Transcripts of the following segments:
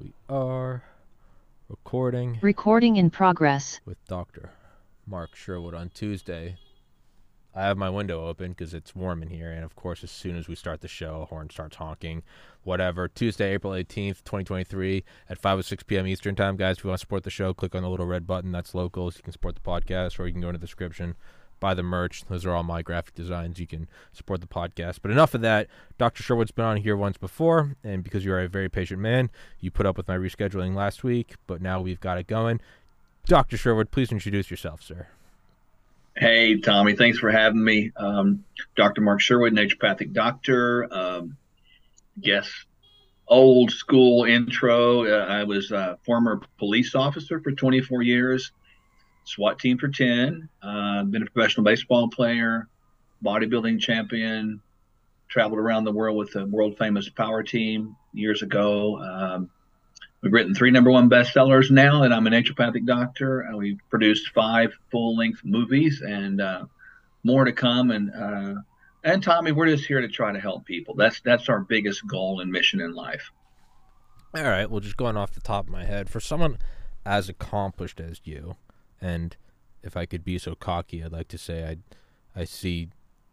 We are recording Recording in progress. with Dr. Mark Sherwood on Tuesday. I have my window open because it's warm in here, and of course, as soon as we start the show, a horn starts honking. Whatever. Tuesday, April 18th, 2023, at 5 or 6 p.m. Eastern Time, guys. If you want to support the show, click on the little red button. That's locals. You can support the podcast, or you can go in the description, buy the merch. Those are all my graphic designs. You can support the podcast. But enough of that. Dr. Sherwood's been on here once before, and because you are a very patient man, you put up with my rescheduling last week, but now we've got it going. Dr. Sherwood, please introduce yourself, sir. Hey, Tommy, thanks for having me. Um, Dr. Mark Sherwood, naturopathic doctor. Um, old school intro. Uh, I was a former police officer for 24 years, SWAT team for 10. Uh, been a professional baseball player, bodybuilding champion, traveled around the world with the world famous power team years ago. Um, We've written three number one bestsellers now, and I'm a naturopathic doctor. And we've produced five full length movies, and uh, more to come. And uh, and Tommy, we're just here to try to help people. That's that's our biggest goal and mission in life. All right. Well, just going off the top of my head, for someone as accomplished as you, and if I could be so cocky, I'd like to say I, I see,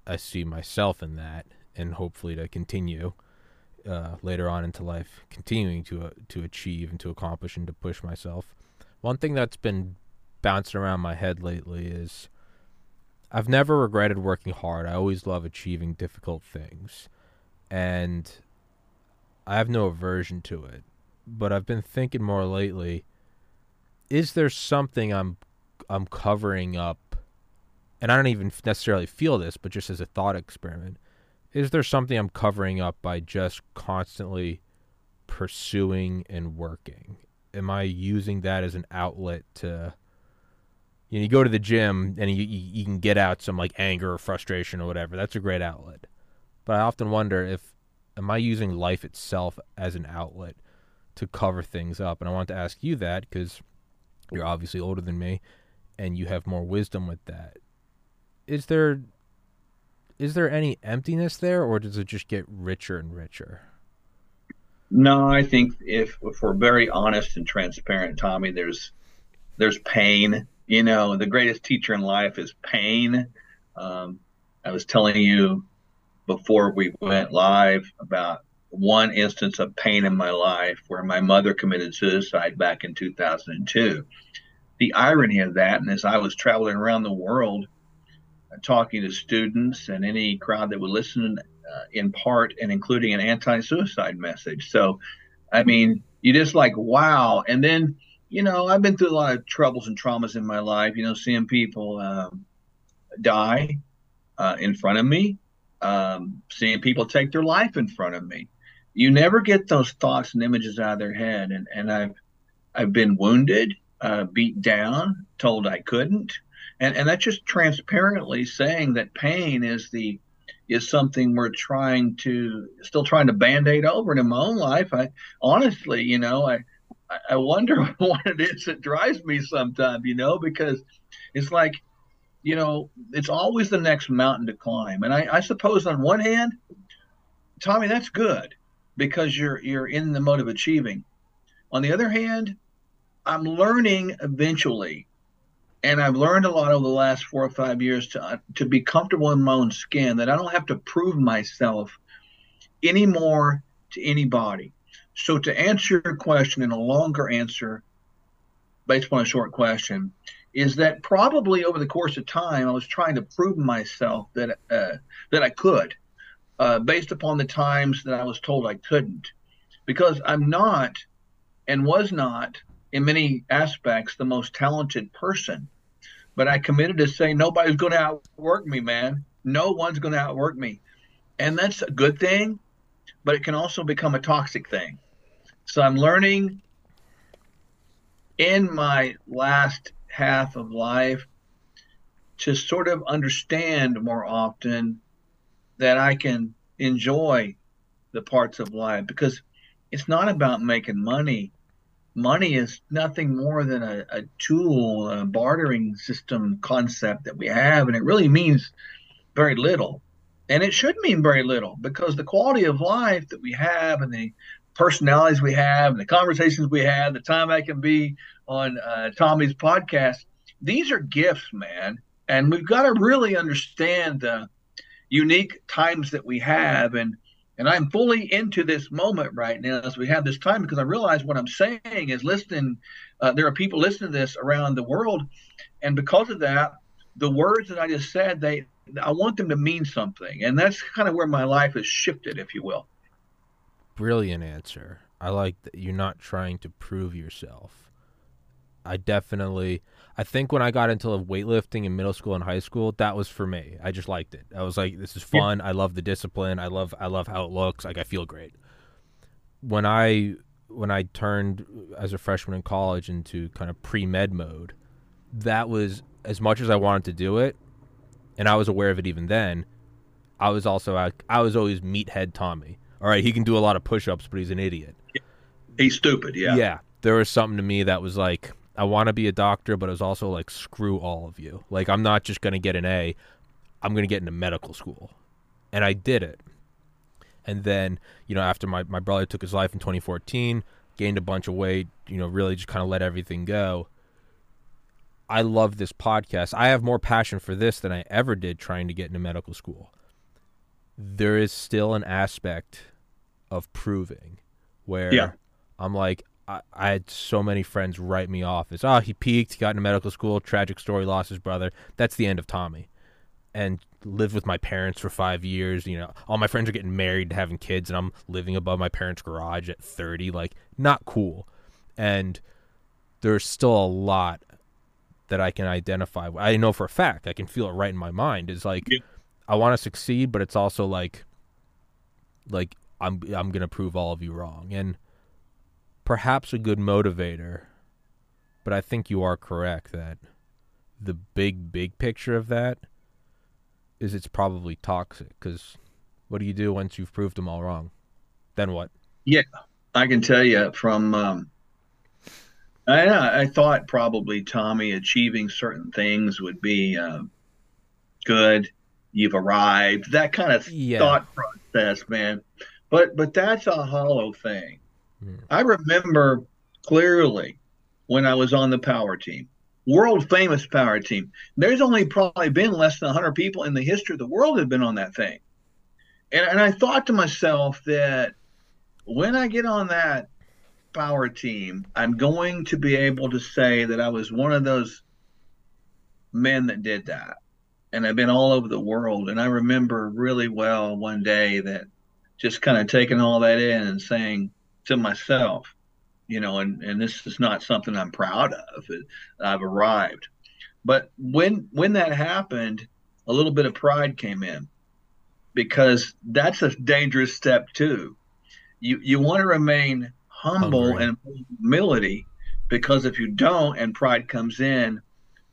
I see myself in that, and hopefully to continue uh, later on into life, continuing to uh, to achieve and to accomplish and to push myself. One thing that's been bouncing around my head lately is I've never regretted working hard. I always love achieving difficult things, and I have no aversion to it. But I've been thinking more lately: is there something I'm I'm covering up? And I don't even necessarily feel this, but just as a thought experiment is there something I'm covering up by just constantly pursuing and working? Am I using that as an outlet to you know, you go to the gym and you, you, can get out some like anger or frustration or whatever. That's a great outlet. But I often wonder if am I using life itself as an outlet to cover things up? And I want to ask you that because you're obviously older than me and you have more wisdom with that. Is there is there any emptiness there, or does it just get richer and richer? No, I think if if we're very honest and transparent, Tommy, there's there's pain. You know, the greatest teacher in life is pain. Um, I was telling you before we went live about one instance of pain in my life where my mother committed suicide back in 2002. The irony of that, and as I was traveling around the world talking to students and any crowd that would listen uh, in part and including an anti-suicide message. So, I mean, you just like, wow. And then, you know, I've been through a lot of troubles and traumas in my life, you know, seeing people um, die uh, in front of me, um, seeing people take their life in front of me. You never get those thoughts and images out of their head. And, and I've, I've been wounded, uh, beat down, told I couldn't, and and that's just transparently saying that pain is the is something we're trying to still trying to band-aid over and in my own life. I honestly you know i i wonder what it is that drives me sometimes you know because it's like you know it's always the next mountain to climb. And i i suppose on one hand tommy that's good because you're you're in the mode of achieving. On the other hand i'm learning eventually and I've learned a lot over the last four or five years to to be comfortable in my own skin that I don't have to prove myself anymore to anybody. So to answer your question in a longer answer, based upon a short question, is that probably over the course of time I was trying to prove myself that uh, that I could, uh, based upon the times that I was told I couldn't, because I'm not and was not in many aspects the most talented person but I committed to say nobody's going to outwork me, man. No one's going to outwork me. And that's a good thing, but it can also become a toxic thing. So I'm learning in my last half of life to sort of understand more often that I can enjoy the parts of life because it's not about making money money is nothing more than a, a tool, a bartering system concept that we have, and it really means very little. And it should mean very little because the quality of life that we have and the personalities we have, and the conversations we have, the time I can be on uh, Tommy's podcast. These are gifts, man, and we've got to really understand the unique times that we have and and I'm fully into this moment right now as we have this time because I realize what I'm saying is listening. Uh, there are people listening to this around the world, and because of that, the words that I just said, they I want them to mean something, and that's kind of where my life has shifted, if you will. Brilliant answer. I like that you're not trying to prove yourself. I definitely I think when I got into weightlifting in middle school and high school, that was for me. I just liked it. I was like, this is fun. I love the discipline. I love I love how it looks. Like I feel great. When I when I turned uh, as a freshman in college into kind of pre med mode, that was as much as I wanted to do it, and I was aware of it even then. I was also I, I was always meathead Tommy. All right, he can do a lot of push-ups, but he's an idiot. He's stupid. Yeah. Yeah. There was something to me that was like I want to be a doctor, but it was also like screw all of you. Like I'm not just gonna get an A. I'm gonna get into medical school, and I did it. And then you know after my my brother took his life in 2014, gained a bunch of weight. You know really just kind of let everything go. I love this podcast. I have more passion for this than I ever did trying to get into medical school. There is still an aspect of proving where yeah. I'm like, I, I, had so many friends write me off as, oh, he peaked, he got into medical school, tragic story, lost his brother. That's the end of Tommy. And lived with my parents for five years. You know, all my friends are getting married, having kids, and I'm living above my parents' garage at 30. Like, not cool. And there's still a lot that I can identify. I know for a fact, I can feel it right in my mind. Is like, yeah. I want to succeed, but it's also like, like I'm I'm gonna prove all of you wrong. And perhaps a good motivator, but I think you are correct that the big, big picture of that is it's probably toxic because what do you do once you've proved them all wrong? Then what? Yeah, I can tell you from. Um, I, I thought probably Tommy achieving certain things would be uh, good. You've arrived. That kind of yeah. thought process, man. But but that's a hollow thing. I remember clearly when I was on the power team, world famous power team. There's only probably been less than 100 people in the history of the world that have been on that thing. And, and I thought to myself that when I get on that power team, I'm going to be able to say that I was one of those men that did that. And I've been all over the world. And I remember really well one day that just kind of taking all that in and saying, to myself, you know, and, and this is not something I'm proud of. I've arrived. But when when that happened, a little bit of pride came in because that's a dangerous step too. You you want to remain humble Hungry. and humility because if you don't and pride comes in,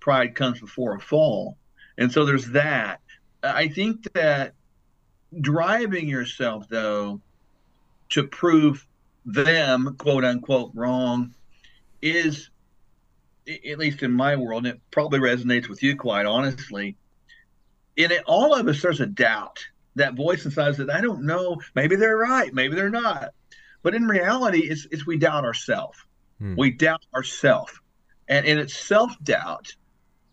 pride comes before a fall. And so there's that. I think that driving yourself though to prove them, quote unquote, wrong is, at least in my world, and it probably resonates with you quite honestly. In it, all of us, there's a doubt. That voice inside says, I don't know. Maybe they're right. Maybe they're not. But in reality, it's, it's we doubt ourselves. Hmm. We doubt ourselves. And, and it's self doubt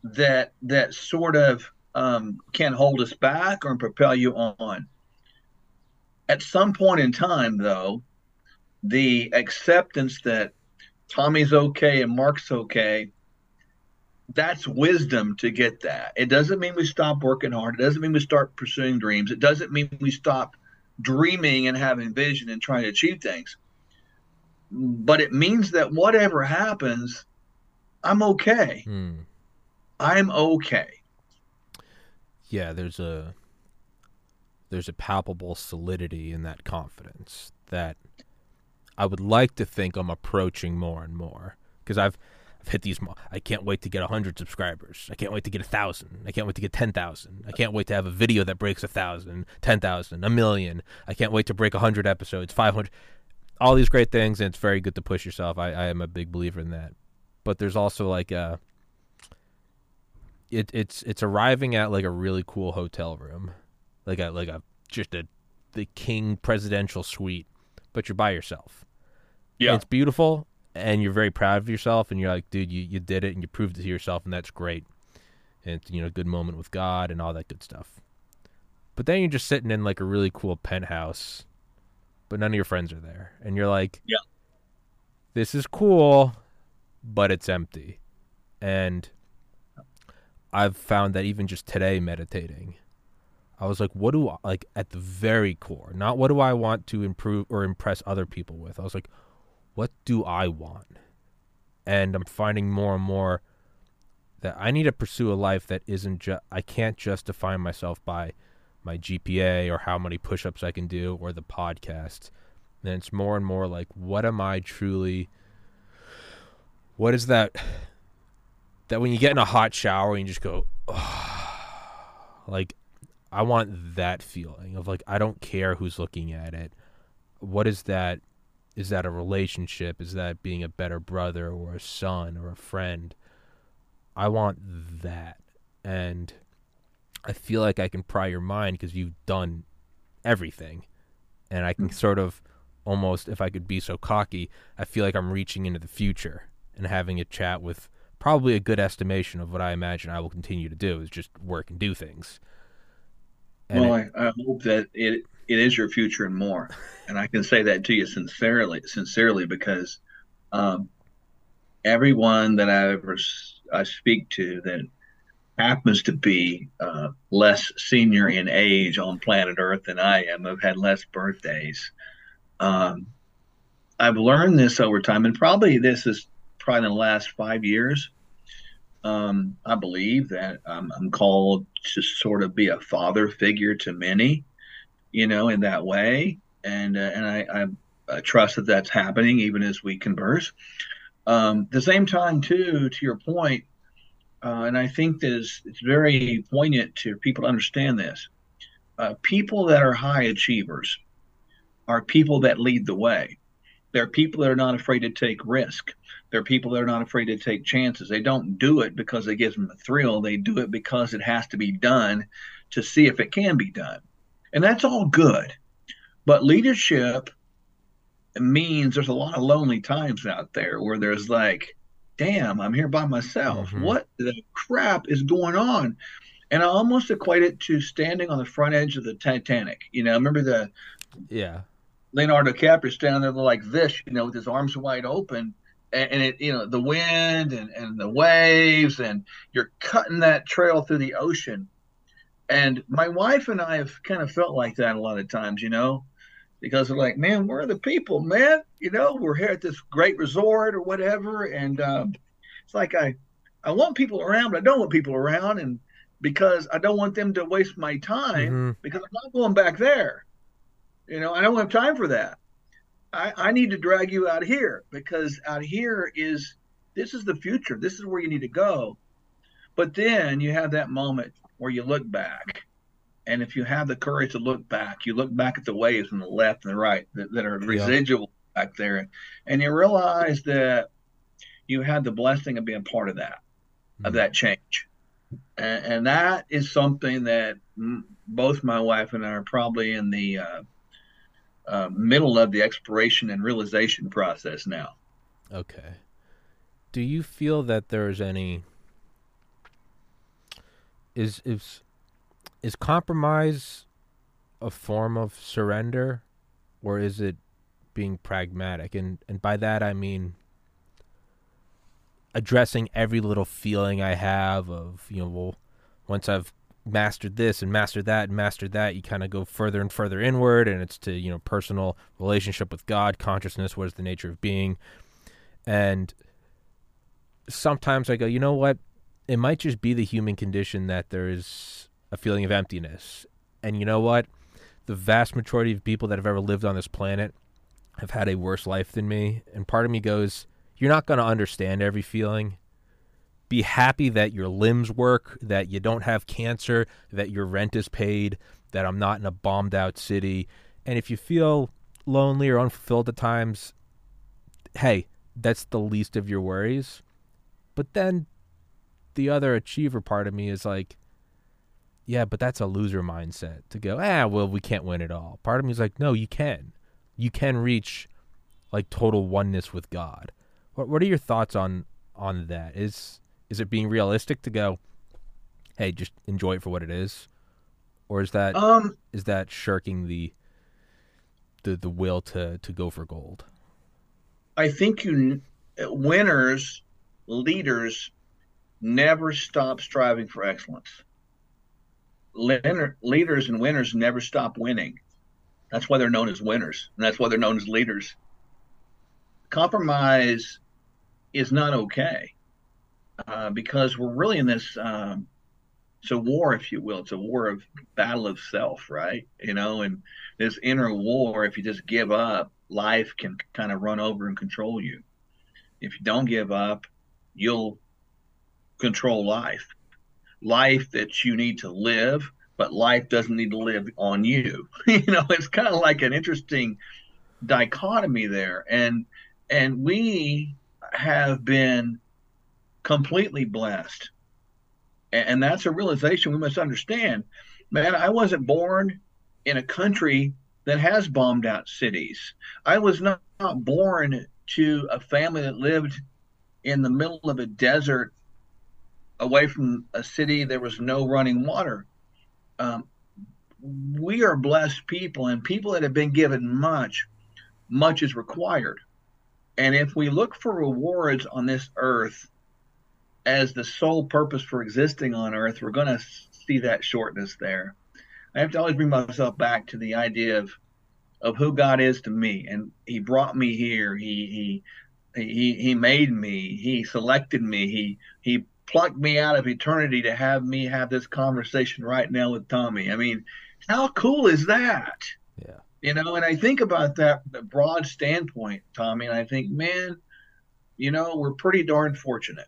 that that sort of um, can hold us back or propel you on. At some point in time, though, the acceptance that Tommy's okay and Mark's okay, that's wisdom to get that. It doesn't mean we stop working hard. It doesn't mean we start pursuing dreams. It doesn't mean we stop dreaming and having vision and trying to achieve things. But it means that whatever happens, I'm okay. Hmm. I'm okay. Yeah, there's a there's a palpable solidity in that confidence that I would like to think I'm approaching more and more because I've I've hit these. I can't wait to get hundred subscribers. I can't wait to get a thousand. I can't wait to get ten thousand. I can't wait to have a video that breaks a thousand, ten thousand, a million. I can't wait to break hundred episodes, five hundred. All these great things, and it's very good to push yourself. I, I am a big believer in that. But there's also like a. It, it's it's arriving at like a really cool hotel room, like a like a just a the king presidential suite, but you're by yourself Yeah. It's beautiful and you're very proud of yourself and you're like, dude, you, you did it and you proved it to yourself and that's great. And it's, you know, a good moment with God and all that good stuff. But then you're just sitting in like a really cool penthouse, but none of your friends are there. And you're like, Yeah. This is cool, but it's empty. And I've found that even just today meditating, I was like, what do I like at the very core, not what do I want to improve or impress other people with? I was like, what do I want? And I'm finding more and more that I need to pursue a life that isn't just, I can't just define myself by my GPA or how many push ups I can do or the podcast. And it's more and more like, what am I truly, what is that, that when you get in a hot shower and you just go, like, I want that feeling of like, I don't care who's looking at it. What is that? Is that a relationship? Is that being a better brother or a son or a friend? I want that. And I feel like I can pry your mind because you've done everything. And I can hmm. sort of almost, if I could be so cocky, I feel like I'm reaching into the future and having a chat with probably a good estimation of what I imagine I will continue to do is just work and do things. And well, it- I, I hope that it it is your future and more, and I can say that to you sincerely, sincerely, because um, everyone that I ever I speak to that happens to be uh, less senior in age on planet Earth than I am, have had less birthdays. Um, I've learned this over time, and probably this is probably in the last five years. Um, I believe that um, I'm called to sort of be a father figure to many, you know, in that way, and uh, and I, I, I trust that that's happening even as we converse. Um, the same time, too, to your point, uh, and I think that it's, it's very poignant to people to understand this. Uh, people that are high achievers are people that lead the way. They're people that are not afraid to take risk. They're people that are not afraid to take chances. They don't do it because it gives them a thrill. They do it because it has to be done to see if it can be done. And that's all good. But leadership means there's a lot of lonely times out there where there's like, damn, I'm here by myself. Mhm. What the crap is going on? And I almost equate it to standing on the front edge of the Titanic. You know, remember the yeah. Leonardo DiCaprio standing there like this, you know, with his arms wide open, and, and it, you know, the wind and, and the waves, and you're cutting that trail through the ocean. And my wife and I have kind of felt like that a lot of times, you know, because we're like, man, where are the people, man? You know, we're here at this great resort or whatever, and um, it's like I, I want people around, but I don't want people around, and because I don't want them to waste my time Mhm. because I'm not going back there. You know, I don't have time for that. I, I need to drag you out here because out here is this is the future. This is where you need to go. But then you have that moment where you look back. And if you have the courage to look back, you look back at the waves on the left and the right that, that are Yeah. residual back there. And you realize that you had the blessing of being part of that, of Mhm. that change. And, and that is something that both my wife and I are probably in the uh, uh, middle of the exploration and realization process now. Okay. Do you feel that there is any is is is compromise a form of surrender or is it being pragmatic and and by that I mean addressing every little feeling I have of you know well once I've mastered this and mastered that and mastered that you kind of go further and further inward and it's to you know personal relationship with God consciousness what is the nature of being and sometimes I go, you know what? It might just be the human condition that there is a feeling of emptiness. And you know what? The vast majority of people that have ever lived on this planet have had a worse life than me. And part of me goes, you're not going to understand every feeling. Be happy that your limbs work, that you don't have cancer, that your rent is paid, that I'm not in a bombed out city. And if you feel lonely or unfulfilled at times, hey, that's the least of your worries. But then the other achiever part of me is like, yeah, but that's a loser mindset to go, ah, well, we can't win it all. Part of me is like, no, you can. You can reach like total oneness with God. What what are your thoughts on on that? Is is it being realistic to go, hey, just enjoy it for what it is, or is that Um, is that shirking the the the will to to go for gold? I think you winners, leaders, never stop striving for excellence. Leader- Leaders and winners never stop winning. That's why they're known as winners, and that's why they're known as leaders. Compromise is not okay uh, because we're really in this. Um, it's a war, if you will. It's a war of battle of self, right? You know, and this inner war. If you just give up, life can kind of run over and control you. If you don't give up, you'll control life. Life that you need to live, but life doesn't need to live on you. you know, it's kind of like an interesting dichotomy there. And and we have been completely blessed. And, and that's a realization we must understand. Man, I wasn't born in a country that has bombed out cities. I was not, not born to a family that lived in the middle of a desert away from a city there was no running water. Um, we are blessed people and people that have been given much, much is required. And if we look for rewards on this earth as the sole purpose for existing on earth, we're going to see that shortness there. I have to always bring myself back to the idea of of who God is to me, and He brought me here. He he he he made me. He selected me. He he plucked me out of eternity to have me have this conversation right now with Tommy. I mean, how cool is that? Yeah. You know, and I think about that broad standpoint, Tommy, and I think, man, you know, we're pretty darn fortunate.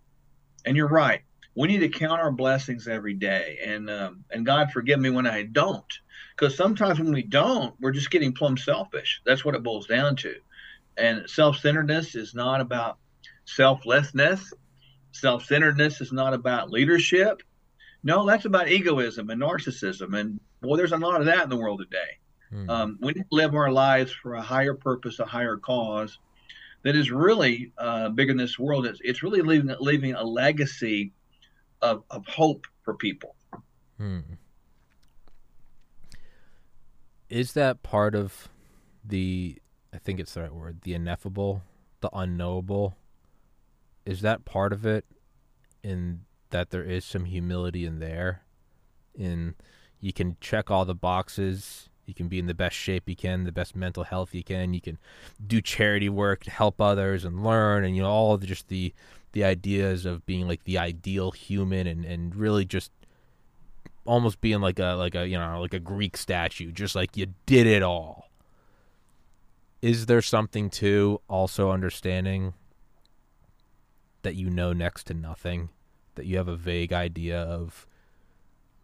And you're right. We need to count our blessings every day, and um, and God forgive me when I don't, because sometimes when we don't, we're just getting plumb selfish. That's what it boils down to. And self-centeredness is not about selflessness. Self-centeredness is not about leadership. No, that's about egoism and narcissism. And boy, there's a lot of that in the world today. Hmm. Um, we need to live our lives for a higher purpose, a higher cause that is really uh, bigger than this world. It's, it's really leaving leaving a legacy of, of hope for people. Hmm. Is that part of the? I think it's the right word. The ineffable, the unknowable. Is that part of it? In that there is some humility in there. In you can check all the boxes. You can be in the best shape you can, the best mental health you can. You can do charity work, help others, and learn, and you know all just the the ideas of being like the ideal human, and and really just almost being like a like a you know like a Greek statue, just like you did it all. Is there something to also understanding that you know next to nothing, that you have a vague idea of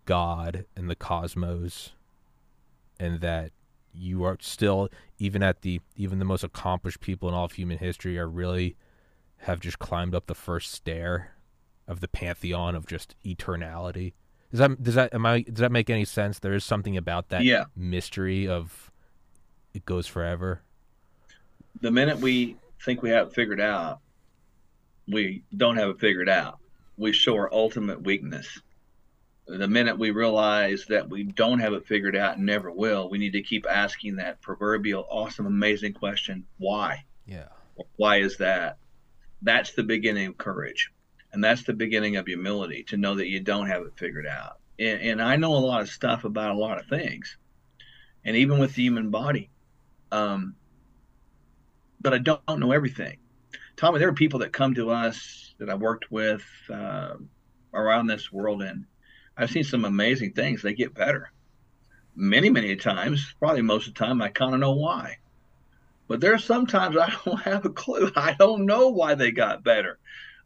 God and the cosmos, and that you are still even at the even the most accomplished people in all of human history are really have just climbed up the first stair of the pantheon of just eternality. Does that does that am I does that make any sense? There is something about that Yeah. mystery of it goes forever. The minute we think we have it figured out, we don't have it figured out. We show our ultimate weakness. The minute we realize that we don't have it figured out and never will, we need to keep asking that proverbial, awesome, amazing question why? Yeah. Why is that? That's the beginning of courage. And that's the beginning of humility to know that you don't have it figured out. And, and I know a lot of stuff about a lot of things, and even with the human body. Um, but I don't know everything. Tommy, there are people that come to us that I've worked with uh, around this world, and I've seen some amazing things. They get better. Many, many times, probably most of the time, I kind of know why. But there are sometimes I don't have a clue. I don't know why they got better.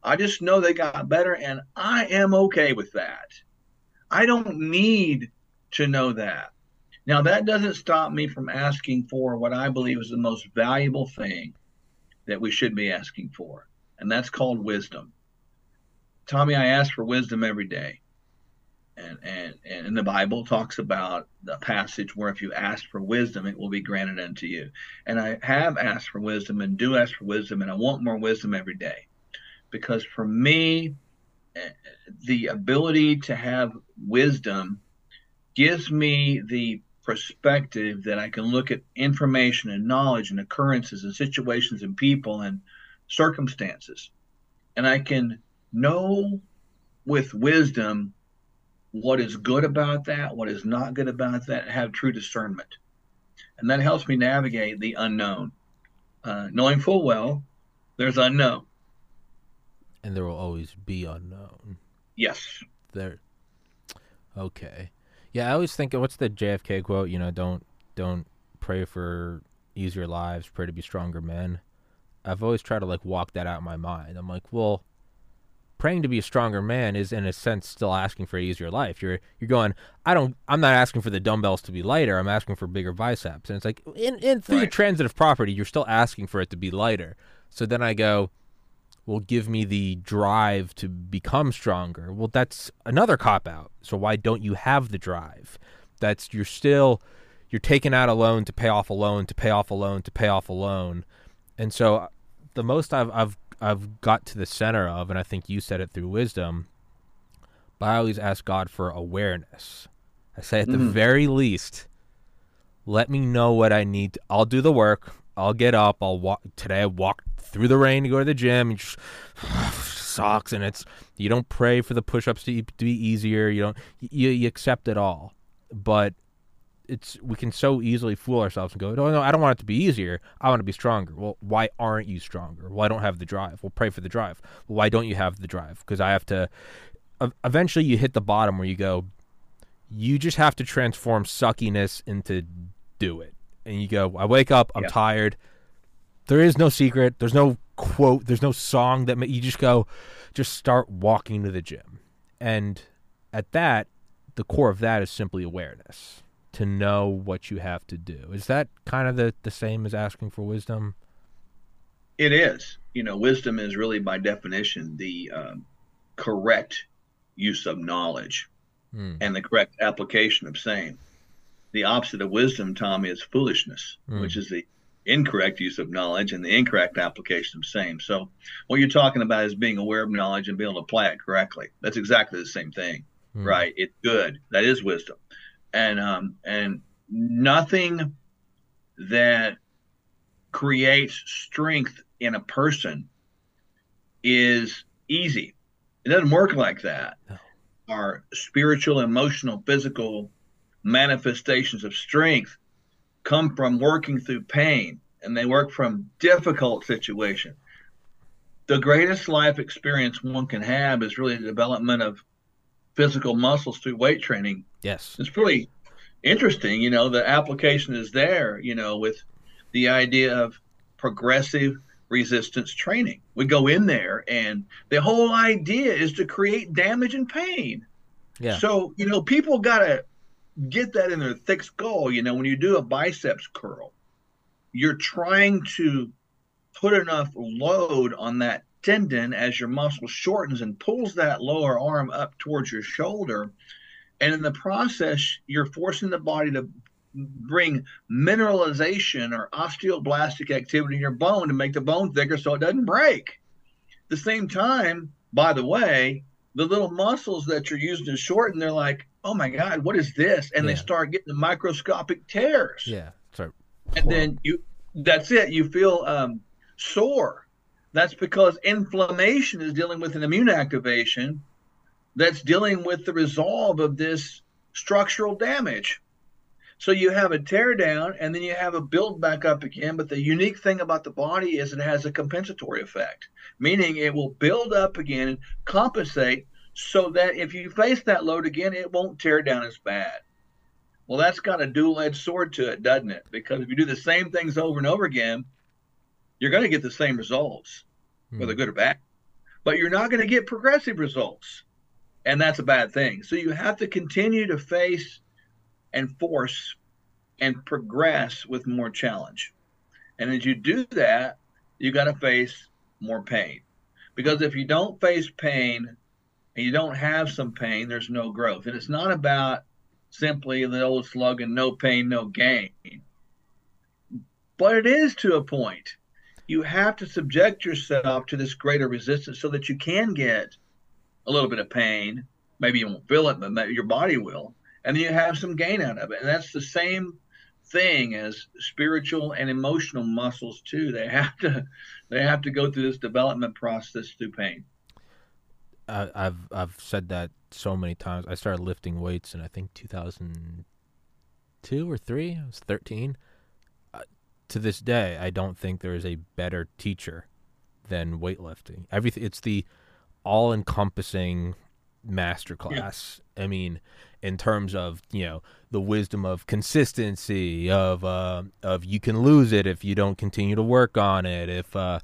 I just know they got better, and I am okay with that. I don't need to know that. Now, that doesn't stop me from asking for what I believe is the most valuable thing that we should be asking for, and that's called wisdom. Tommy, I ask for wisdom every day. And, and, and the Bible talks about the passage where if you ask for wisdom, it will be granted unto you. And I have asked for wisdom and do ask for wisdom, and I want more wisdom every day. Because for me, eh, the ability to have wisdom gives me the perspective that I can look at information and knowledge and occurrences and situations and people and circumstances. And I can know with wisdom what is good about that, what is not good about that, have true discernment. And that helps me navigate the unknown, uh, knowing full well there's unknown. And there will always be unknown. Yes. There. Okay. Yeah, I always think what's the JFK quote? You know, don't don't pray for easier lives, pray to be stronger men. I've always tried to like walk that out in my mind. I'm like, well, praying to be a stronger man is in a sense still asking for an easier life. You're you're going, I don't I'm not asking for the dumbbells to be lighter, I'm asking for bigger biceps. And it's like in, in through right. the transitive property, you're still asking for it to be lighter. So then I go, Well, give me the drive to become stronger. Well, that's another cop out. So why don't you have the drive? That's you're still you're taking out a loan to pay off a loan to pay off a loan to pay off a loan. And so the most I've I've I've got to the center of, and I think you said it through wisdom. But I always ask God for awareness. I say at mm. the very least, let me know what I need. I'll do the work. I'll get up. I'll walk today. I walked through the rain to go to the gym. Just, sucks, and it's you don't pray for the push-ups to, to be easier. You don't. You, you accept it all, but it's we can so easily fool ourselves and go, "No, no, I don't want it to be easier. I want to be stronger." Well, why aren't you stronger? Well, I don't have the drive. Well, pray for the drive. Well, why don't you have the drive? Because I have to. Eventually, you hit the bottom where you go. You just have to transform suckiness into do it, and you go. I wake up. I'm yeah. tired. There is no secret. There's no quote. There's no song that you just go. Just start walking to the gym, and at that, the core of that is simply awareness to know what you have to do. Is that kind of the, the same as asking for wisdom? It is. You know, wisdom is really by definition the um, correct use of knowledge mm. and the correct application of same. The opposite of wisdom, Tommy, is foolishness, mm. which is the incorrect use of knowledge and the incorrect application of same. So, what you're talking about is being aware of knowledge and being able to apply it correctly. That's exactly the same thing, mm. right? It's good. That is wisdom and um, and nothing that creates strength in a person is easy. It doesn't work like that. No. Our spiritual, emotional, physical manifestations of strength come from working through pain and they work from difficult situations. The greatest life experience one can have is really the development of physical muscles through weight training. Yes. It's pretty interesting. You know, the application is there, you know, with the idea of progressive resistance training. We go in there and the whole idea is to create damage and pain. Yeah. So, you know, people got to get that in their thick skull. You know, when you do a biceps curl, you're trying to put enough load on that tendon as your muscle shortens and pulls that lower arm up towards your shoulder. And in the process, you're forcing the body to bring mineralization or osteoblastic activity in your bone to make the bone thicker so it doesn't break. At the same time, by the way, the little muscles that you're using to shorten, they're like, oh my God, what is this? And yeah. they start getting the microscopic tears. Yeah. Sorry. And then you, that's it. You feel um, sore that's because inflammation is dealing with an immune activation that's dealing with the resolve of this structural damage. So you have a tear down and then you have a build back up again. But the unique thing about the body is it has a compensatory effect, meaning it will build up again and compensate so that if you face that load again, it won't tear down as bad. Well, that's got a dual edged sword to it, doesn't it? Because if you do the same things over and over again, you're going to get the same results, hmm. whether good or bad, but you're not going to get progressive results. And that's a bad thing. So you have to continue to face and force and progress with more challenge. And as you do that, you got to face more pain. Because if you don't face pain, and you don't have some pain, there's no growth. And it's not about simply the old slogan, no pain, no gain. But it is to a point. You have to subject yourself to this greater resistance so that you can get a little bit of pain. Maybe you won't feel it, but your body will. And you have some gain out of it. And that's the same thing as spiritual and emotional muscles too. They have to they have to go through this development process through pain. I've I've said that so many times. I started lifting weights in I think 2002 or three. I was 13. Uh, to this day, I don't think there is a better teacher than weightlifting. Everything it's the all-encompassing masterclass. Yeah. I mean, in terms of you know the wisdom of consistency, of uh, of you can lose it if you don't continue to work on it. If uh,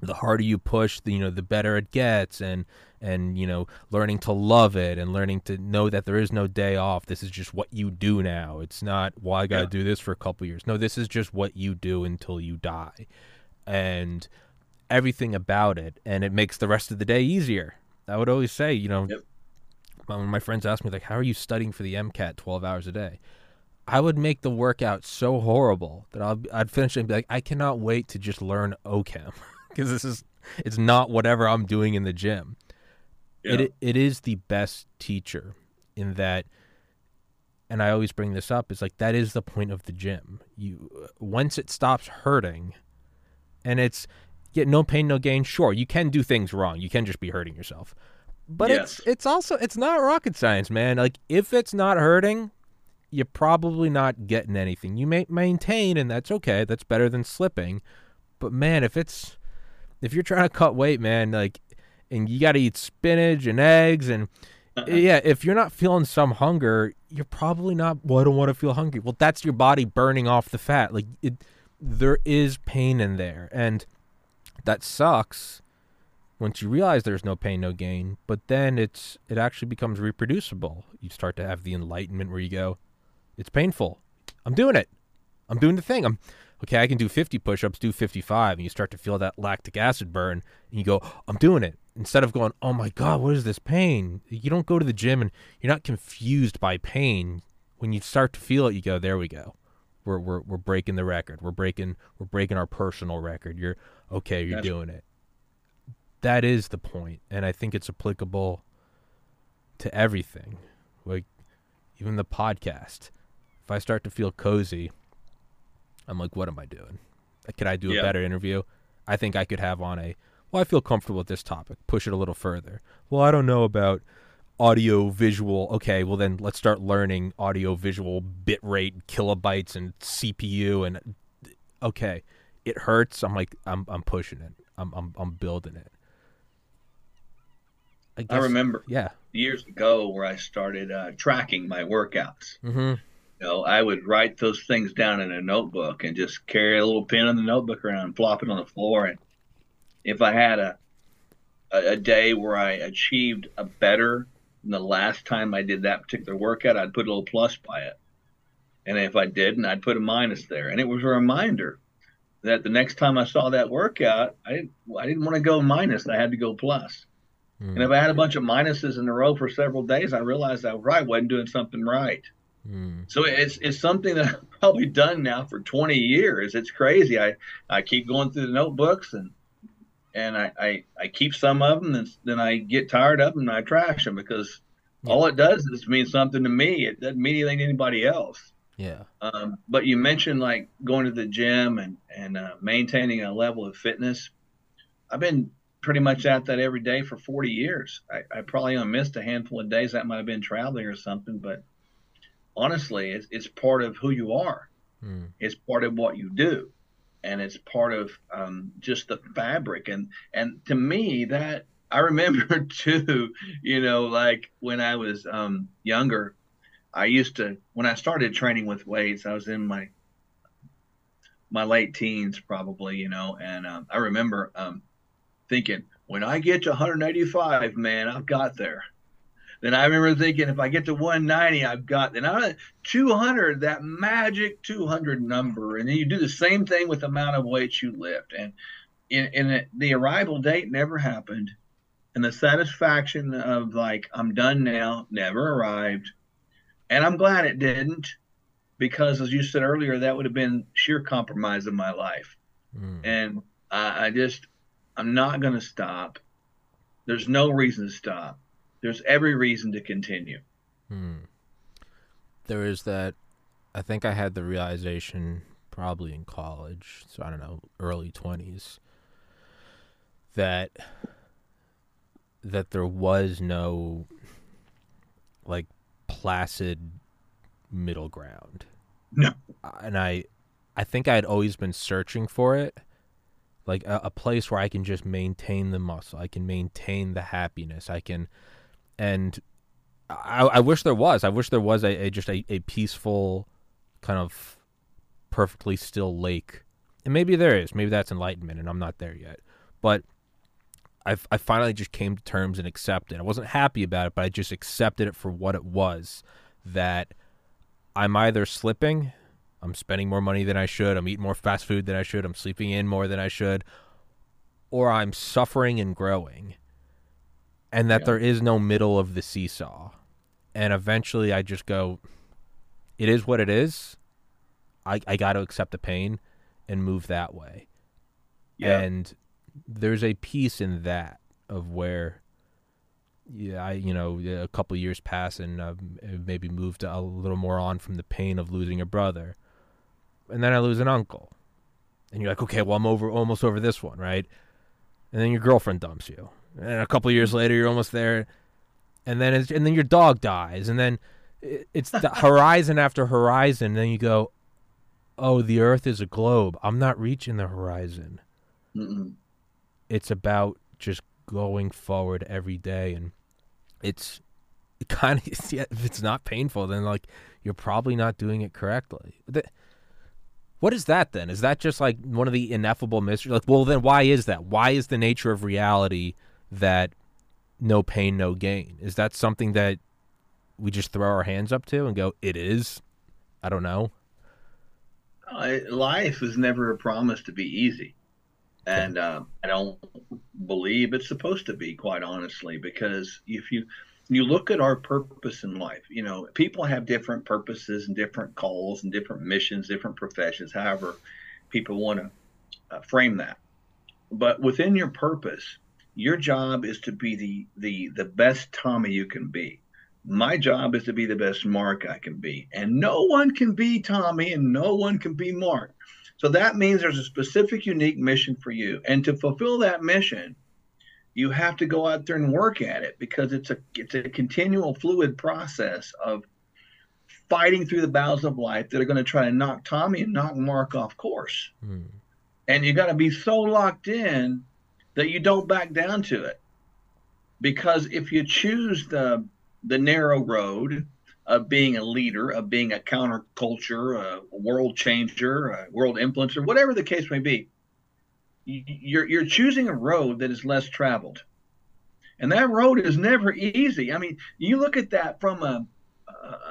the harder you push, the, you know the better it gets, and and you know learning to love it and learning to know that there is no day off. This is just what you do now. It's not well i gotta yeah. do this for a couple years. No this is just what you do until you die. And everything about it and it makes the rest of the day easier. I would always say you know yep. when my friends ask me like how are you studying for the mcat 12 hours a day? I would make the workout so horrible that I'll, I'd finish it and be like, I cannot wait to just learn OChem because this is it's not whatever I'm doing in the gym. Yeah. It it is the best teacher in that and I always bring this up is like that is the point of the gym. You uh, once it stops hurting and it's get no pain no gain, sure, you can do things wrong. You can just be hurting yourself. But yes. it's it's also it's not rocket science, man. Like if it's not hurting, you're probably not getting anything. You may maintain and that's okay. That's better than slipping. But man, if it's if you're trying to cut weight, man, like and you got to eat spinach and eggs and uh-uh. yeah, if you're not feeling some hunger, you're probably not. Well, I don't want to feel hungry. Well, that's your body burning off the fat. Like it, there is pain in there, and that sucks. Once you realize there's no pain, no gain, but then it's it actually becomes reproducible. You start to have the enlightenment where you go, it's painful. I'm doing it. I'm doing the thing. I'm okay. I can do 50 push-ups, do 55, and you start to feel that lactic acid burn, and you go, I'm doing it instead of going, "Oh my god, what is this pain?" You don't go to the gym and you're not confused by pain. When you start to feel it, you go, "There we go. We're we're we're breaking the record. We're breaking we're breaking our personal record. You're okay. You're doing it." That is the point, and I think it's applicable to everything. Like even the podcast. If I start to feel cozy, I'm like, "What am I doing? Could I do a yeah. better interview?" I think I could have on a well, I feel comfortable with this topic. Push it a little further. Well, I don't know about audio visual. Okay, well then let's start learning audio visual bit rate, kilobytes, and CPU. And okay, it hurts. I'm like, I'm I'm pushing it. I'm I'm I'm building it. I, guess, I remember, yeah, years ago where I started uh, tracking my workouts. Mm-hmm. Know, I would write those things down in a notebook and just carry a little pen in the notebook around, flop it on the floor, and if I had a, a, a day where I achieved a better than the last time I did that particular workout, I'd put a little plus by it. And if I didn't, I'd put a minus there. And it was a reminder that the next time I saw that workout, I didn't, I didn't want to go minus. I had to go plus. Mm. And if I had a bunch of minuses in a row for several days, I realized I right, wasn't doing something right. Mm. So it's it's something that I've probably done now for 20 years. It's crazy. I, I keep going through the notebooks and and I, I, I keep some of them, and then I get tired of them and I trash them because yeah. all it does is mean something to me. It doesn't mean anything to anybody else. Yeah. Um, but you mentioned like going to the gym and and uh, maintaining a level of fitness. I've been pretty much at that every day for 40 years. I, I probably only missed a handful of days. That might have been traveling or something, but honestly, it's, it's part of who you are. Mm. It's part of what you do and it's part of um, just the fabric and and to me that i remember too you know like when i was um, younger i used to when i started training with weights i was in my my late teens probably you know and um, i remember um, thinking when i get to 185 man i've got there then I remember thinking, if I get to 190, I've got then I 200, that magic 200 number, and then you do the same thing with the amount of weight you lift. And in, in the arrival date never happened, and the satisfaction of like I'm done now never arrived. And I'm glad it didn't because as you said earlier, that would have been sheer compromise of my life. Mm. And I, I just I'm not going to stop. There's no reason to stop. There's every reason to continue. Hmm. There is that. I think I had the realization probably in college, so I don't know, early twenties, that that there was no like placid middle ground. No. And I I think I had always been searching for it. Like a, a, place where I can just maintain the muscle. I can maintain the happiness. I can and I, I wish there was. I wish there was a, a just a, a peaceful kind of perfectly still lake. And maybe there is. Maybe that's enlightenment and I'm not there yet. But I I finally just came to terms and accepted. I wasn't happy about it, but I just accepted it for what it was. That I'm either slipping, I'm spending more money than I should, I'm eating more fast food than I should, I'm sleeping in more than I should, or I'm suffering and growing. And that yeah. there is no middle of the seesaw. And eventually I just go, it is what it is. I, I got to accept the pain and move that way. Yeah. And there's a piece in that of where yeah, I you know a couple years pass and uh, maybe moved a little more on from the pain of losing a brother, and then I lose an uncle, and you're like, okay, well I'm over almost over this one, right? And then your girlfriend dumps you, and a couple years later you're almost there, and then and then your dog dies, and then it's the horizon after horizon. And then you go, oh, the Earth is a globe. I'm not reaching the horizon. Mm-mm. It's about just going forward every day. And it's it kind of yeah, if it's not painful then like you're probably not doing it correctly. What is that then? Is that just like one of the ineffable mysteries? Like well then why is that? Why is the nature of reality that no pain no gain. Is that something that we just throw our hands up to and go it is? I don't know. Life is never a promise to be easy. And uh, I don't believe it's supposed to be, quite honestly, because if you you look at our purpose in life, you know, people have different purposes and different calls and different missions, different professions, however people want to uh, frame that. But within your purpose, your job is to be the the the best Tommy you can be. My job is to be the best Mark I can be, and no one can be Tommy, and no one can be Mark. So that means there's a specific, unique mission for you. And to fulfill that mission, you have to go out there and work at it because it's a it's a continual fluid process of fighting through the battles of life that are going to try to knock Tommy and knock Mark off course. Hmm. And you got to be so locked in that you don't back down to it. Because if you choose the the narrow road, of being a leader, of being a counterculture, a world changer, a world influencer, whatever the case may be. You're, you're choosing a road that is less traveled. And that road is never easy. I mean, you look at that from a, a, a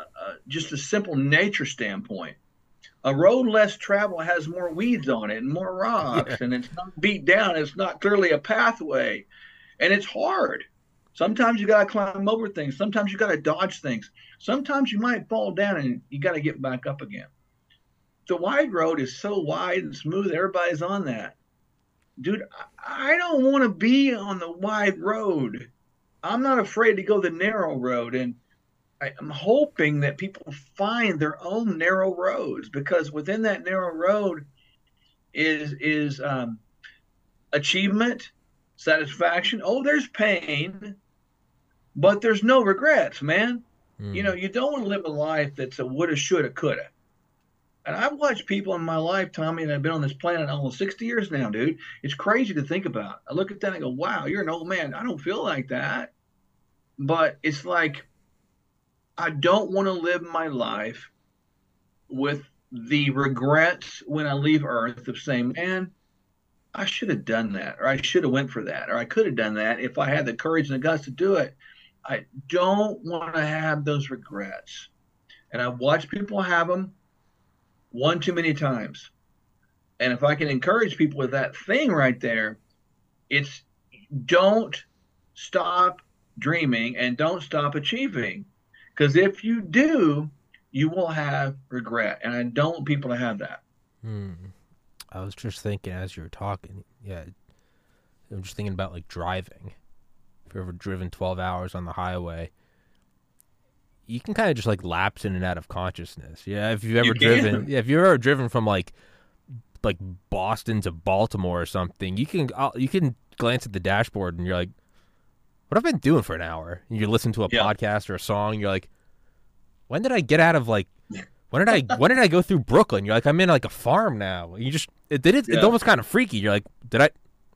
just a simple nature standpoint. A road less traveled has more weeds on it and more rocks, yeah. and it's not beat down. It's not clearly a pathway, and it's hard. Sometimes you got to climb over things. Sometimes you got to dodge things. Sometimes you might fall down and you got to get back up again. The wide road is so wide and smooth, everybody's on that. Dude, I don't want to be on the wide road. I'm not afraid to go the narrow road. And I'm hoping that people find their own narrow roads because within that narrow road is is um, achievement, satisfaction. Oh, there's pain, but there's no regrets, man. Mm. You know, you don't want to live a life that's a woulda, shoulda, coulda. And I've watched people in my life, Tommy, and I've been on this planet almost 60 years now, dude. It's crazy to think about. I look at that and I go, wow, you're an old man. I don't feel like that. But it's like, I don't want to live my life with the regrets when I leave Earth of saying, man, I should have done that, or I should have went for that, or I could have done that if I had the courage and the guts to do it. I don't want to have those regrets. And I've watched people have them one too many times. And if I can encourage people with that thing right there, it's don't stop dreaming and don't stop achieving. Because if you do, you will have regret. And I don't want people to have that. Hmm. I was just thinking as you were talking, yeah, I'm just thinking about like driving. If you've ever driven 12 hours on the highway, you can kind of just like lapse in and out of consciousness. Yeah, if you've ever You driven, yeah, if you've ever driven from like like Boston to Baltimore or something, you can uh, you can glance at the dashboard and you're like, what I've been doing for an hour? And you listen to a Yeah. podcast or a song, you're like, when did I get out of like when did I when did I go through Brooklyn? You're like, I'm in like a farm now. You just it did it, it's almost kind of freaky. You're like, did I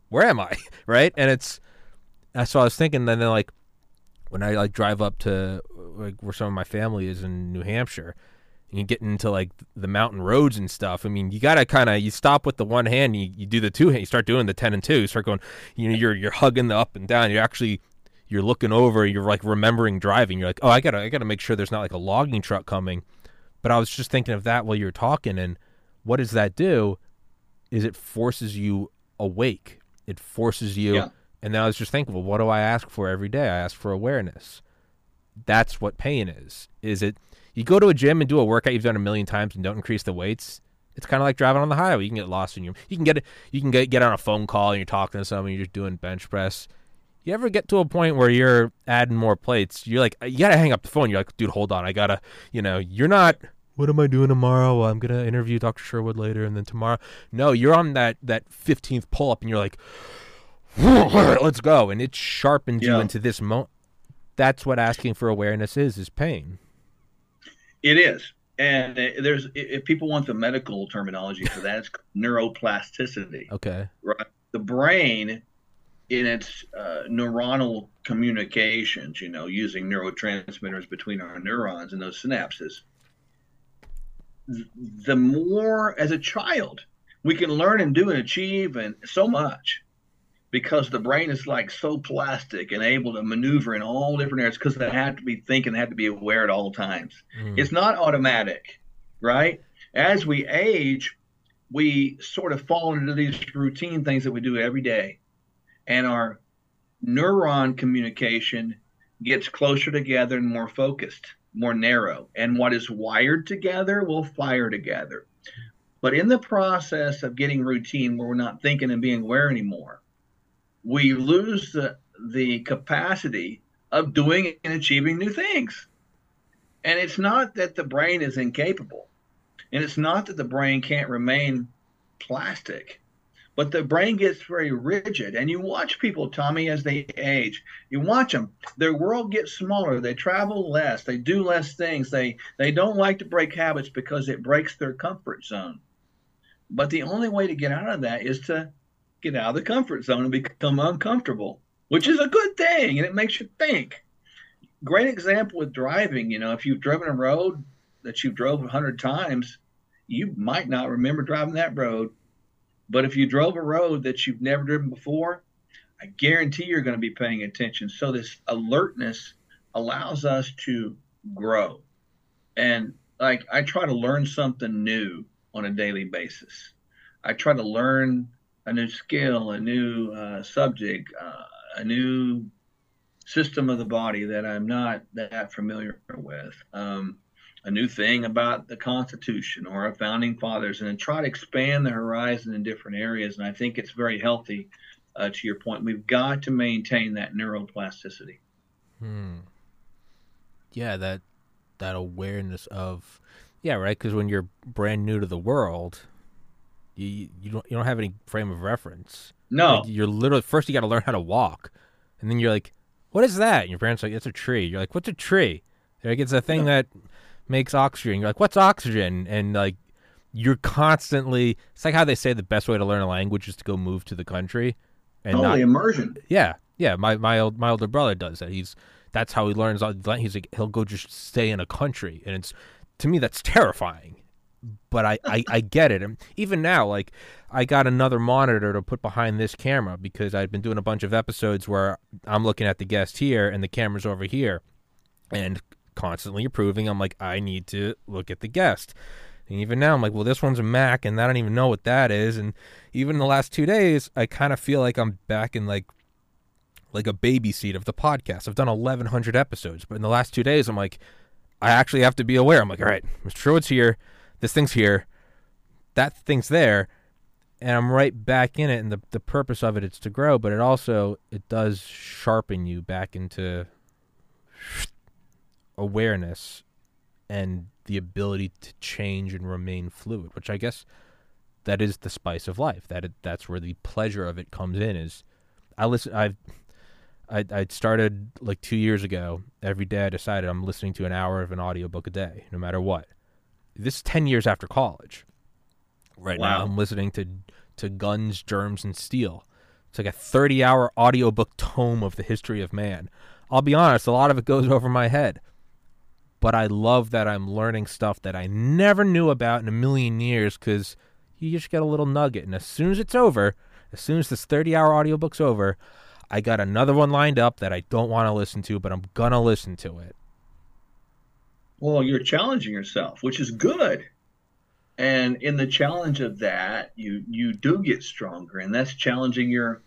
where am I? right? And it's that's so I was thinking then they're like when I like drive up to like where some of my family is in New Hampshire and you get into like the mountain roads and stuff. I mean, you gotta kind of you stop with the one hand, you, you do the two hand, you start doing the ten and two, you start going, you know, you're you're hugging the up and down. You're actually you're looking over, you're like remembering driving. You're like, oh, I gotta I gotta make sure there's not like a logging truck coming. But I was just thinking of that while you were talking, and what does that do? Is it forces you awake? It forces you. Yeah. And then I was just thinking, well, what do I ask for every day? I ask for awareness. That's what pain is. Is it you go to a gym and do a workout you've done a million times and don't increase the weights? It's kind of like driving on the highway. You can get lost in your. You can get you can get get on a phone call and you're talking to someone. You're just doing bench press. You ever get to a point where you're adding more plates? You're like, you gotta hang up the phone. You're like, dude, hold on, I gotta, you know, you're not. What am I doing tomorrow? Well, I'm gonna interview Dr. Sherwood later, and then tomorrow. No, you're on that that 15th pull up, and you're like, let's go, and it sharpens you into this moment. That's what asking for awareness is: is pain. It is. And uh, there's, if people want the medical terminology for that, it's neuroplasticity. Okay. right? The brain, in its uh, neuronal communications, you know, using neurotransmitters between our neurons and those synapses, the more as a child we can learn and do and achieve and so much because the brain is like so plastic and able to maneuver in all different areas because they have to be thinking, they have to be aware at all times. Mm. It's not automatic, right? As we age, we sort of fall into these routine things that we do every day, and our neuron communication gets closer together and more focused, more narrow. And what is wired together will fire together. But in the process of getting routine where we're not thinking and being aware anymore, we lose the, the capacity of doing and achieving new things. And it's not that the brain is incapable, and it's not that the brain can't remain plastic, but the brain gets very rigid. And you watch people, Tommy, as they age, you watch them, their world gets smaller, they travel less, they do less things, they, they don't like to break habits because it breaks their comfort zone. But the only way to get out of that is to get out of the comfort zone and become uncomfortable, which is a good thing, and it makes you think great example with driving. You know, if you've driven a road that you've drove a hundred times, you might not remember driving that road. But if you drove a road that you've never driven before, I guarantee you're going to be paying attention. So this alertness allows us to grow. And like I try to learn something new on a daily basis. I try to learn a new skill, a new uh, subject, uh, a new system of the body that I'm not that familiar with. Um, a new thing about the Constitution or our founding fathers, and then try to expand the horizon in different areas. And I think it's very healthy. Uh, to your point, we've got to maintain that neuroplasticity. Hmm. Yeah, that that awareness of yeah, right. Because when you're brand new to the world, you you don't you don't have any frame of reference. No, Like, you're literally first you got to learn how to walk, and then you're like, "What is that?" And your parents are like, "It's a tree." You're like, "What's a tree?" They're like, "It's a thing that makes oxygen." You're like, "What's oxygen?" And like, you're constantly. It's like how they say the best way to learn a language is to go move to the country, and totally not immersion. yeah, yeah. My my old my older brother does that. He's that's how he learns. all- He's like he'll go just stay in a country, and it's to me that's terrifying. But I, I I get it. And even now, like I got another monitor to put behind this camera because I'd been doing a bunch of episodes where I'm looking at the guest here and the camera's over here, and constantly approving. I'm like I need to look at the guest. And even now, I'm like, well, this one's a Mac, and I don't even know what that is. And even the last two days, I kind of feel like I'm back in like like a baby seat of the podcast. I've done 1,100 episodes, but in the last two days, I'm like, I actually have to be aware. I'm like, all right, Mr. Sherwood's here. This thing's here. That thing's there. And I'm right back in it. And the, the purpose of it is to grow, but it also, it does sharpen you back into awareness and the ability to change and remain fluid, which I guess that is the spice of life. That it, that's where the pleasure of it comes in. Is I listen. I've I I started like two years ago. Every day I decided I'm listening to an hour of an audiobook a day, no matter what. This is ten years after college. Right wow. now I'm listening to to Guns, Germs, and Steel. It's like a 30 hour audiobook tome of the history of man. I'll be honest, a lot of it goes over my head but I love that I'm learning stuff that I never knew about in a million years because you just get a little nugget. And as soon as it's over, as soon as this 30 hour audiobook's over, I got another one lined up that I don't want to listen to, but I'm going to listen to it. Well, you're challenging yourself, which is good. And in the challenge of that, you you do get stronger, and that's challenging your,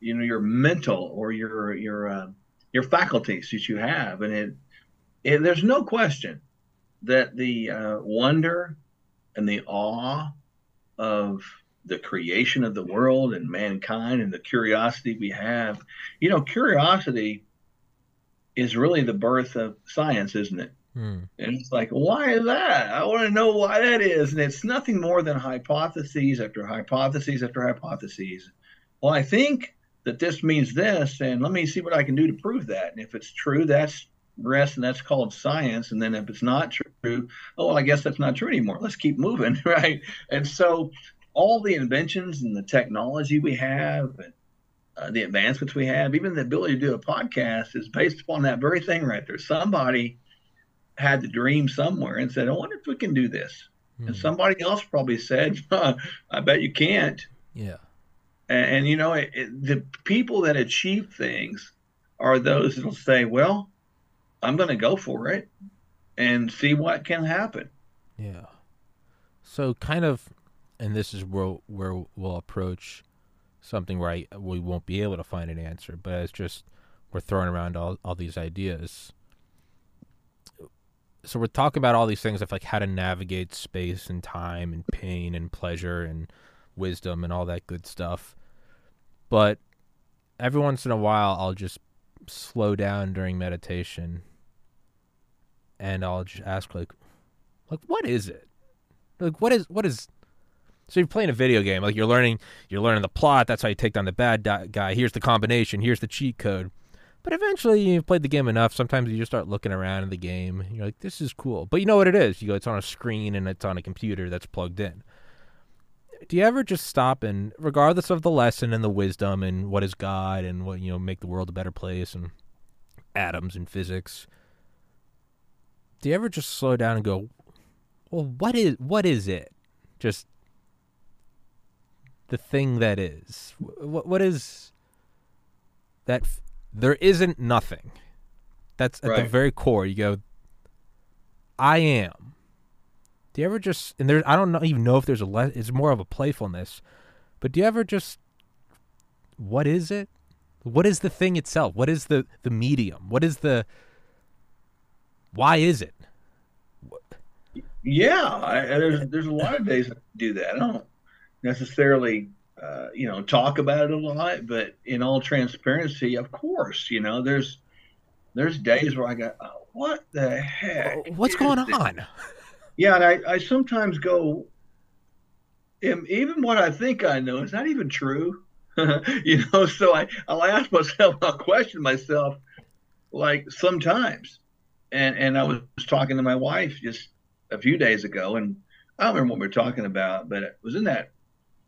you know, your mental or your your uh, your faculties that you have, and it and there's no question that the uh, wonder and the awe of the creation of the world and mankind and the curiosity we have, you know, curiosity is really the birth of science, isn't it? Hmm. And it's like, why is that? I want to know why that is. And it's nothing more than hypotheses after hypotheses after hypotheses. Well, I think that this means this, and let me see what I can do to prove that. And if it's true, that's rest and that's called science and then if it's not true oh well, i guess that's not true anymore. Let's keep moving right? And so all the inventions and the technology we have and uh, the advancements we have even the ability to do a podcast is based upon that very thing right there. Somebody had the dream somewhere and said i wonder if we can do this. Mm-hmm. and hmm. somebody else probably said i bet you can't. Yeah. And, and you know it, it, the people that achieve things are those that'll say well I'm going to go for it and see what can happen. Yeah. So kind of, and this is where where we'll approach something where I, we won't be able to find an answer, but it's just we're throwing around all all these ideas. So we're talking about all these things of like how to navigate space and time and pain and pleasure and wisdom and all that good stuff. But every once in a while, I'll just slow down during meditation and I'll just ask like like what is it? Like what is what is so you're playing a video game, like you're learning you're learning the plot, that's how you take down the bad guy. Here's the combination, here's the cheat code. But eventually you've played the game enough, sometimes you just start looking around in the game. you're like this is cool. But you know what it is. You go it's on a screen and it's on a computer that's plugged in. Do you ever just stop and regardless of the lesson and the wisdom and what is God and what you know make the world a better place and atoms and physics, do you ever just slow down and go, well, what is what is it? Just the thing that is. What what is that? F- there isn't nothing. That's at right. the very core. You go, I am. Do you ever just and there? I don't know, even know if there's a. Le- it's more of a playfulness, but do you ever just? What is it? What is the thing itself? What is the the medium? What is the why is it? Yeah, I, there's there's a lot of days I do that. I don't necessarily uh, you know talk about it a lot, but in all transparency, of course, you know there's there's days where I go, oh, what the heck? What's going this? on? Yeah, and I, I sometimes go, even what I think I know is not even true. you know, so I I'll ask myself, I'll question myself, like sometimes and and I was talking to my wife just a few days ago, and I don't remember what we were talking about, but it was in that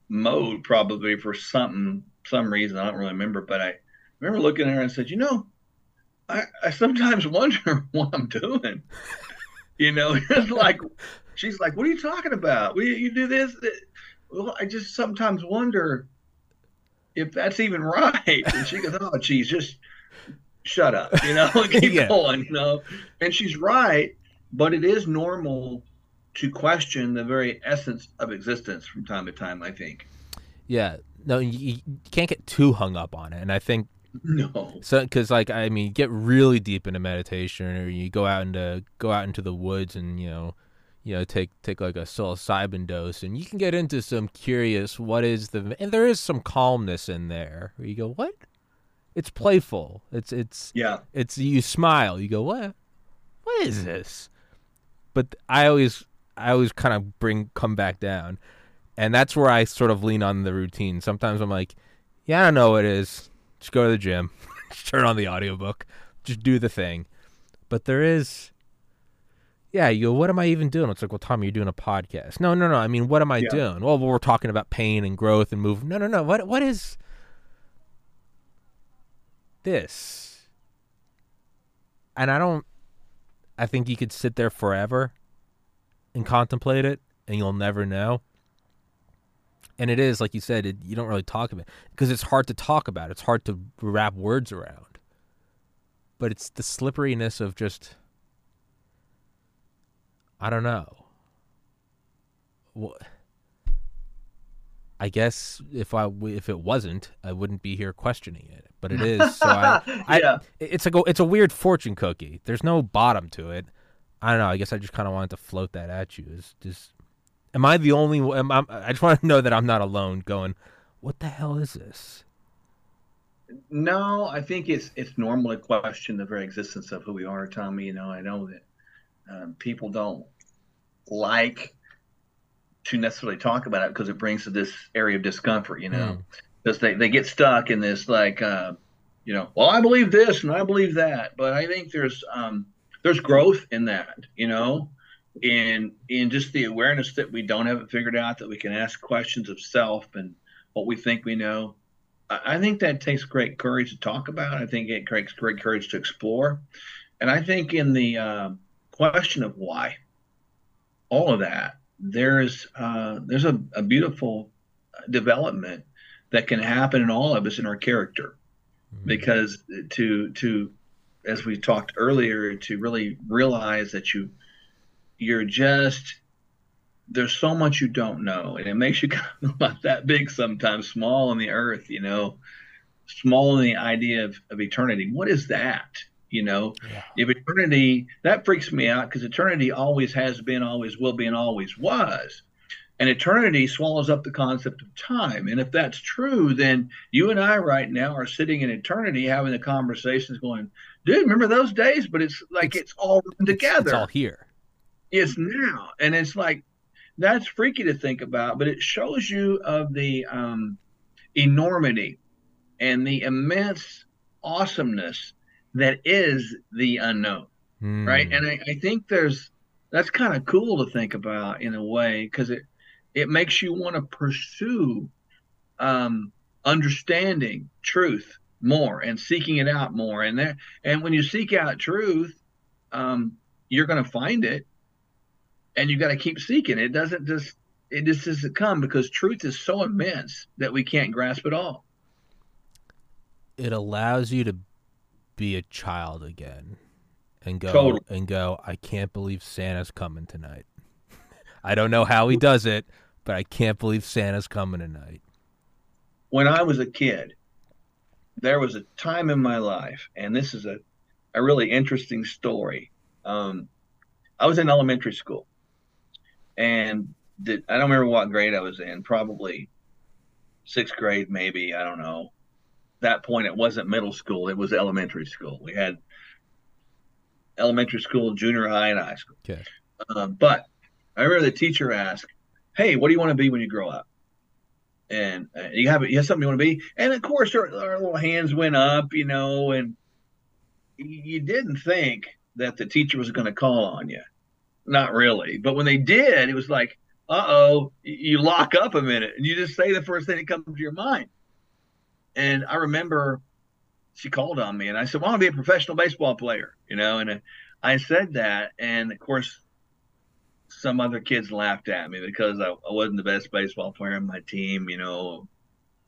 mode probably for something, some reason I don't really remember. But I remember looking at her and said, you know, I, I sometimes wonder what I'm doing. You know, it's like she's like, what are you talking about? We you do this? Well, I just sometimes wonder if that's even right. And she goes, oh, geez, just shut up, you know, keep yeah. going, you know. And she's right, but it is normal to question the very essence of existence from time to time, I think. Yeah. No, you, you can't get too hung up on it. And I think No. So, because like I mean, get really deep into meditation, or you go out into go out into the woods and you know, you know, take take like a psilocybin dose, and you can get into some curious. What is the and there is some calmness in there. Where you go, what? It's playful. It's it's Yeah. it's you smile. You go, what? What is this? But I always I always kind of bring come back down, and that's where I sort of lean on the routine. Sometimes I'm like, yeah, I don't know what it is. Just go to the gym, just turn on the audiobook, just do the thing. But there is, yeah, you go, what am I even doing? It's like, well, Tommy, you're doing a podcast. No, no, no. I mean, what am I Yeah. doing? Well, we're talking about pain and growth and movement. No, no, no. What what is this? And I don't. I think you could sit there forever and contemplate it, and you'll never know. And it is like you said, it, you don't really talk about it because it's hard to talk about. It's hard to wrap words around. But it's the slipperiness of just. I don't know. What? I guess if I if it wasn't, I wouldn't be here questioning it. But it is, so I, I yeah. it's like a, it's a weird fortune cookie. There's no bottom to it. I don't know. I guess I just kind of wanted to float that at you. Is just, am I the only? one- Am I, I just want to know that I'm not alone. Going, what the hell is this? No, I think it's it's normal to question the very existence of who we are, Tommy. You know, I know that um, people don't like to necessarily talk about it because it brings to this area of discomfort. You know, Mm. because they they get stuck in this like, uh, you know, well, I believe this and I believe that, but I think there's um, there's growth in that. You know, in in just the awareness that we don't have it figured out, that we can ask questions of self and what we think we know. I I think that takes great courage to talk about. I think it takes great courage to explore. And I think in the uh, question of why, all of that, there's uh, there's a, a beautiful development that can happen in all of us in our character. Because to to as we talked earlier, to really realize that you you're just there's so much you don't know, and it makes you kind of about that big sometimes, small in the earth, you know, small in the idea of, of eternity. What is that? You know, Yeah. if eternity that freaks me out because eternity always has been, always will be, and always was. And eternity swallows up the concept of time. And if that's true, then you and I right now are sitting in eternity having the conversations going, dude, remember those days? But it's like it's, all run together It's all here. Is now. And it's like that's freaky to think about but it shows you of the um, enormity and the immense awesomeness that is the unknown right? Mm. and I, I think there's that's kind of cool to think about in a way because it it makes you want to pursue um, understanding truth more and seeking it out more. And there and when you seek out truth um, you're going to find it and you got to keep seeking. It doesn't just it just doesn't come because truth is so immense that we can't grasp it all. It allows you to be a child again and go Totally. and go i can't believe santa's coming tonight. I don't know how he does it but i can't believe santa's coming tonight. When I was a kid, there was a time in my life, and this is a, a really interesting story. Um, I was in elementary school, and I don't remember what grade I was in, probably sixth grade, maybe. I don't know. That point, it wasn't middle school, it was elementary school. We had elementary school, junior high, and high school. Okay. Um, but I remember the teacher asked, Hey, what do you want to be when you grow up? and uh, you have you have something you want to be and of course our, our little hands went up you know and you didn't think that the teacher was going to call on you not really but when they did it was like uh-oh you lock up a minute and you just say the first thing that comes to your mind and i remember she called on me and i said well, i want to be a professional baseball player you know and uh, i said that and of course some other kids laughed at me because I, I wasn't the best baseball player on my team, you know,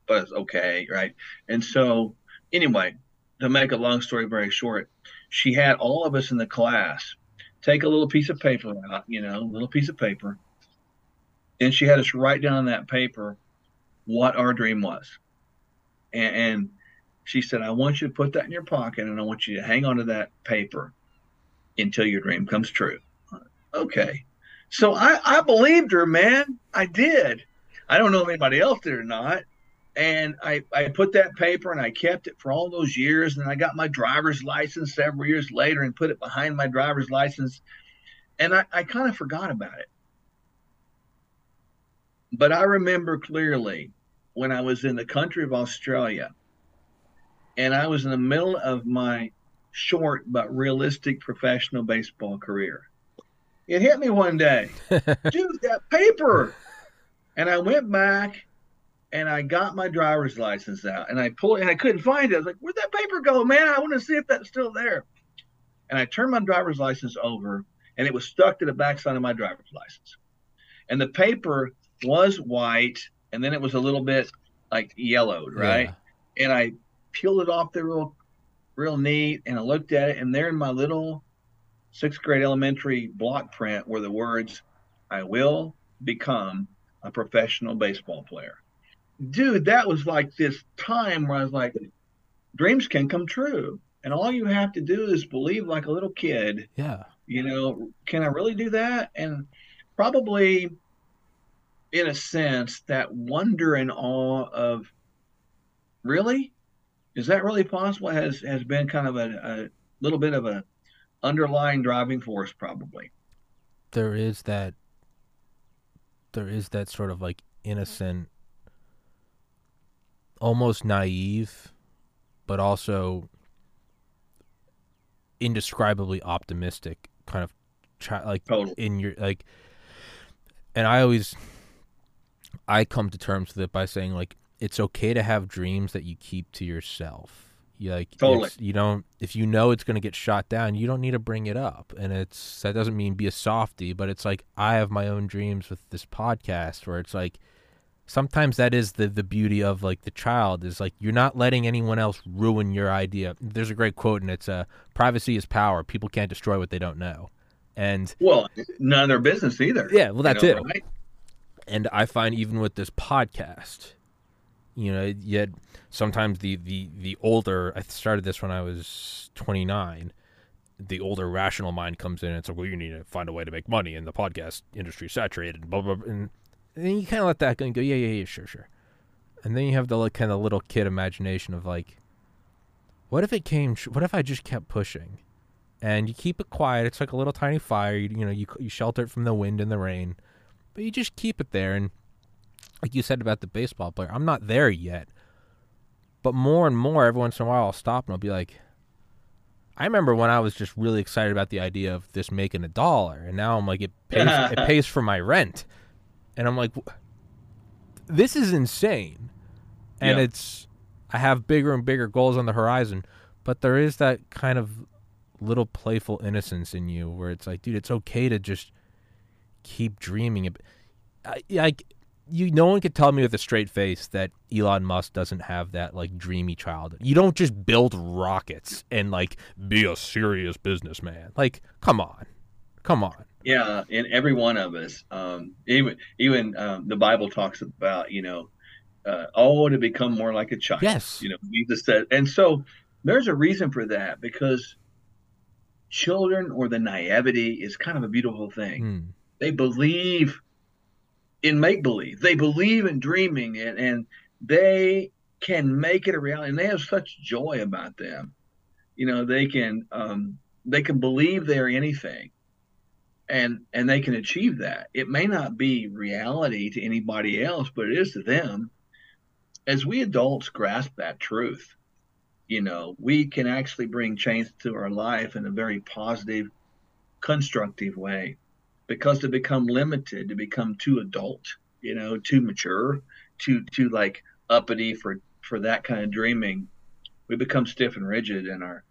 but it's okay, right? And so, anyway, to make a long story very short, she had all of us in the class take a little piece of paper out, you know, a little piece of paper, and she had us write down on that paper what our dream was. And, and she said, I want you to put that in your pocket and I want you to hang on to that paper until your dream comes true. Okay. So I, I believed her, man. I did. I don't know if anybody else did or not. And I, I put that paper and I kept it for all those years. And I got my driver's license several years later and put it behind my driver's license. And I, I kind of forgot about it. But I remember clearly when I was in the country of Australia and I was in the middle of my short but realistic professional baseball career. It hit me one day, dude, that paper. And I went back and I got my driver's license out and I pulled and I couldn't find it. I was like, where'd that paper go, man? I want to see if that's still there. And I turned my driver's license over and it was stuck to the backside of my driver's license. And the paper was white and then it was a little bit like yellowed, right? Yeah. And I peeled it off there real real neat and I looked at it and there in my little sixth grade elementary block print were the words, I will become a professional baseball player. Dude, that was like this time where I was like, dreams can come true. And all you have to do is believe like a little kid. Yeah. You know, can I really do that? And probably in a sense, that wonder and awe of really? Is that really possible? Has has been kind of a, a little bit of a underlying driving force, probably. There is that. There is that sort of like innocent, almost naive, but also indescribably optimistic kind of like totally. in your like and I always I come to terms with it by saying like it's okay to have dreams that you keep to yourself. You like totally. you don't if you know it's going to get shot down, you don't need to bring it up. And it's that doesn't mean be a softy, but it's like I have my own dreams with this podcast where it's like sometimes that is the the beauty of like the child is like you're not letting anyone else ruin your idea. There's a great quote and it's uh privacy is power. People can't destroy what they don't know. And well, none of their business either. Yeah, well that's you know, it. Right? and I find even with this podcast, you know, yet sometimes the the the older I started this when I was 29. The older rational mind comes in and it's like, well, you need to find a way to make money, and the podcast industry saturated, blah blah, blah. And, and then you kind of let that go and go, yeah, yeah, yeah, sure, sure. And then you have the like, kind of little kid imagination of like, what if it came? What if I just kept pushing? And you keep it quiet. It's like a little tiny fire. You, you know, you you shelter it from the wind and the rain but you just keep it there. And like you said about the baseball player, I'm not there yet. But more and more, every once in a while, I'll stop and I'll be like, I remember when I was just really excited about the idea of this making a dollar, and now I'm like, it pays, it pays for my rent, and I'm like, this is insane, and yeah. it's I have bigger and bigger goals on the horizon, but there is that kind of little playful innocence in you where it's like, dude, it's okay to just keep dreaming. Like you, no one could tell me with a straight face that Elon Musk doesn't have that like dreamy childhood. You don't just build rockets and like be a serious businessman. Like, come on, come on. Yeah, and every one of us, um, even even um, the Bible talks about you know, uh, oh to become more like a child. Yes, you know, Jesus said, and so there's a reason for that because children or the naivety is kind of a beautiful thing. Mm they believe in make believe. They believe in dreaming and, and they can make it a reality. And they have such joy about them. You know, they can um, they can believe they're anything and and they can achieve that. It may not be reality to anybody else, but it is to them. As we adults grasp that truth, you know, we can actually bring change to our life in a very positive, constructive way because to become limited, to become too adult, you know, too mature, too too like uppity for for that kind of dreaming, we become stiff and rigid, and our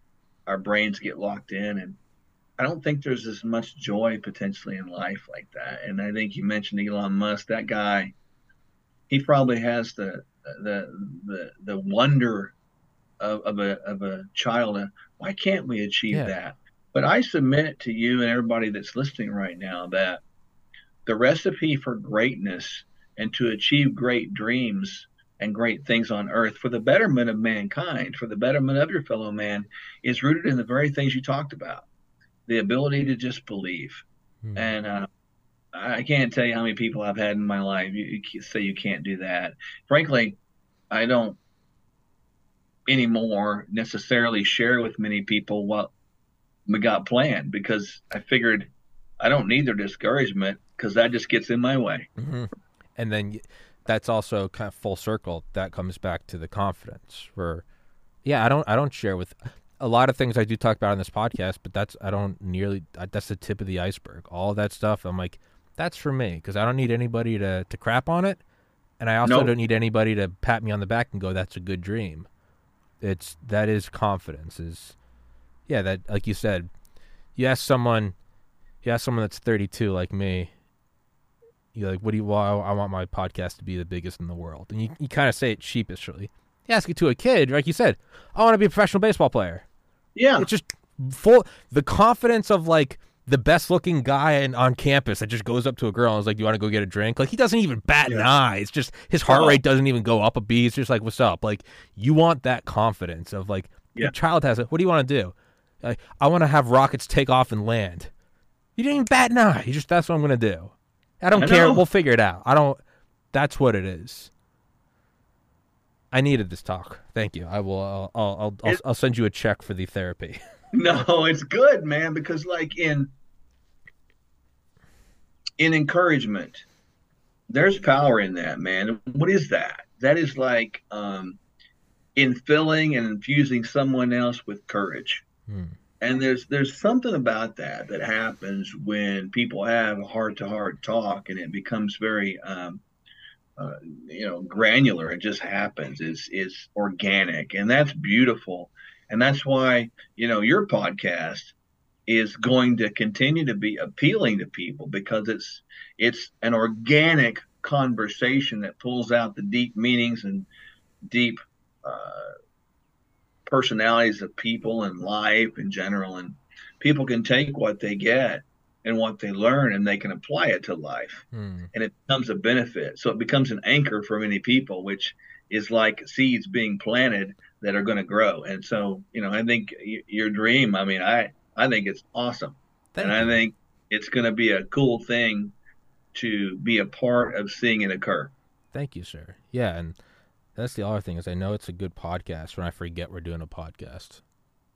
our brains get locked in. And I don't think there's as much joy potentially in life like that. And I think you mentioned Elon Musk. That guy, he probably has the the the the wonder of, of a of a child. Why can't we achieve yeah. that? But I submit to you and everybody that's listening right now that the recipe for greatness and to achieve great dreams and great things on earth for the betterment of mankind, for the betterment of your fellow man, is rooted in the very things you talked about the ability to just believe. Hmm. And uh, I can't tell you how many people I've had in my life you, you say you can't do that. Frankly, I don't anymore necessarily share with many people what we got planned because I figured I don't need their discouragement because that just gets in my way. Mm-hmm. And then that's also kind of full circle. That comes back to the confidence. Where, yeah, I don't I don't share with a lot of things I do talk about on this podcast, but that's I don't nearly that's the tip of the iceberg. All that stuff, I'm like, that's for me because I don't need anybody to to crap on it, and I also nope. don't need anybody to pat me on the back and go, "That's a good dream." It's that is confidence. Is yeah, that like you said, you ask someone, you ask someone that's 32 like me. You're like, what do you? Well, I want my podcast to be the biggest in the world, and you you kind of say it sheepishly. You ask it to a kid, like you said, I want to be a professional baseball player. Yeah, it's just full the confidence of like the best looking guy in, on campus that just goes up to a girl and is like, "Do you want to go get a drink?" Like he doesn't even bat yeah. an eye. It's just his heart uh-huh. rate doesn't even go up a beat. It's just like, "What's up?" Like you want that confidence of like yeah. the child has it. What do you want to do? Like, I want to have rockets take off and land. You didn't even bat an eye. You just that's what I'm gonna do. I don't I care. Know. We'll figure it out. I don't. That's what it is. I needed this talk. Thank you. I will. I'll. I'll. I'll, I'll send you a check for the therapy. no, it's good, man, because like in in encouragement, there's power in that, man. What is that? That is like um, in filling and infusing someone else with courage. Hmm. And there's there's something about that that happens when people have a heart to heart talk, and it becomes very um, uh, you know granular. It just happens. It's it's organic, and that's beautiful. And that's why, you know, your podcast is going to continue to be appealing to people because it's it's an organic conversation that pulls out the deep meanings and deep uh, personalities of people and life in general and people can take what they get and what they learn and they can apply it to life hmm. and it becomes a benefit so it becomes an anchor for many people which is like seeds being planted that are going to grow. And so, you know, I think your dream, I mean, I, I think it's awesome. Thank and you. I think it's going to be a cool thing to be a part of seeing it occur. Thank you, sir. Yeah. And that's the other thing is I know it's a good podcast when I forget we're doing a podcast.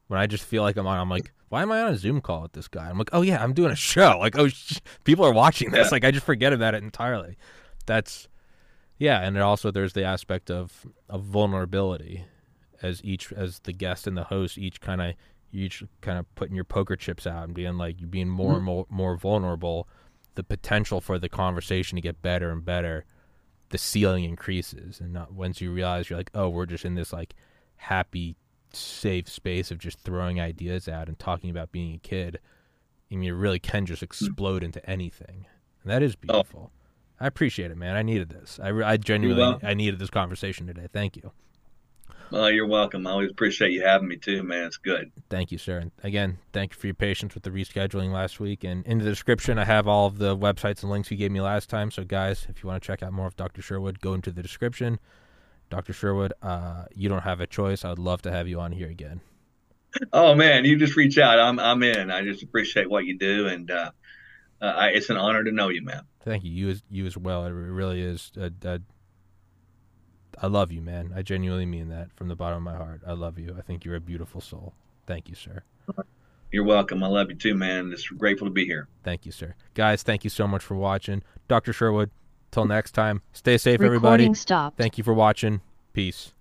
When I just feel like I'm on, I'm like, why am I on a Zoom call with this guy? I'm like, oh yeah, I'm doing a show. Like, oh, sh- people are watching this. Like, I just forget about it entirely. That's, yeah. And also there's the aspect of, of vulnerability as each as the guest and the host each kind of each kind of putting your poker chips out and being like you're being more mm-hmm. and more more vulnerable the potential for the conversation to get better and better the ceiling increases and not once you realize you're like oh we're just in this like happy safe space of just throwing ideas out and talking about being a kid I mean, it really can just mm. explode into anything and that is oh. beautiful oh. I appreciate it, man. I needed this. I, I genuinely I needed this conversation today. Thank you. Well, you're welcome. I always appreciate you having me too, man. It's good. Thank you, sir. And again, thank you for your patience with the rescheduling last week. And in the description, I have all of the websites and links you gave me last time. So, guys, if you want to check out more of Dr. Sherwood, go into the description. Dr. Sherwood, uh, you don't have a choice. I would love to have you on here again. Oh man, you just reach out. I'm I'm in. I just appreciate what you do, and uh, uh, I, it's an honor to know you, man. Thank you. You as you as well. It really is. A, a I love you, man. I genuinely mean that from the bottom of my heart. I love you. I think you're a beautiful soul. Thank you, sir. You're welcome. I love you too, man. Just grateful to be here. Thank you, sir. Guys, thank you so much for watching. Dr. Sherwood, till next time, stay safe, Recording everybody. Stopped. Thank you for watching. Peace.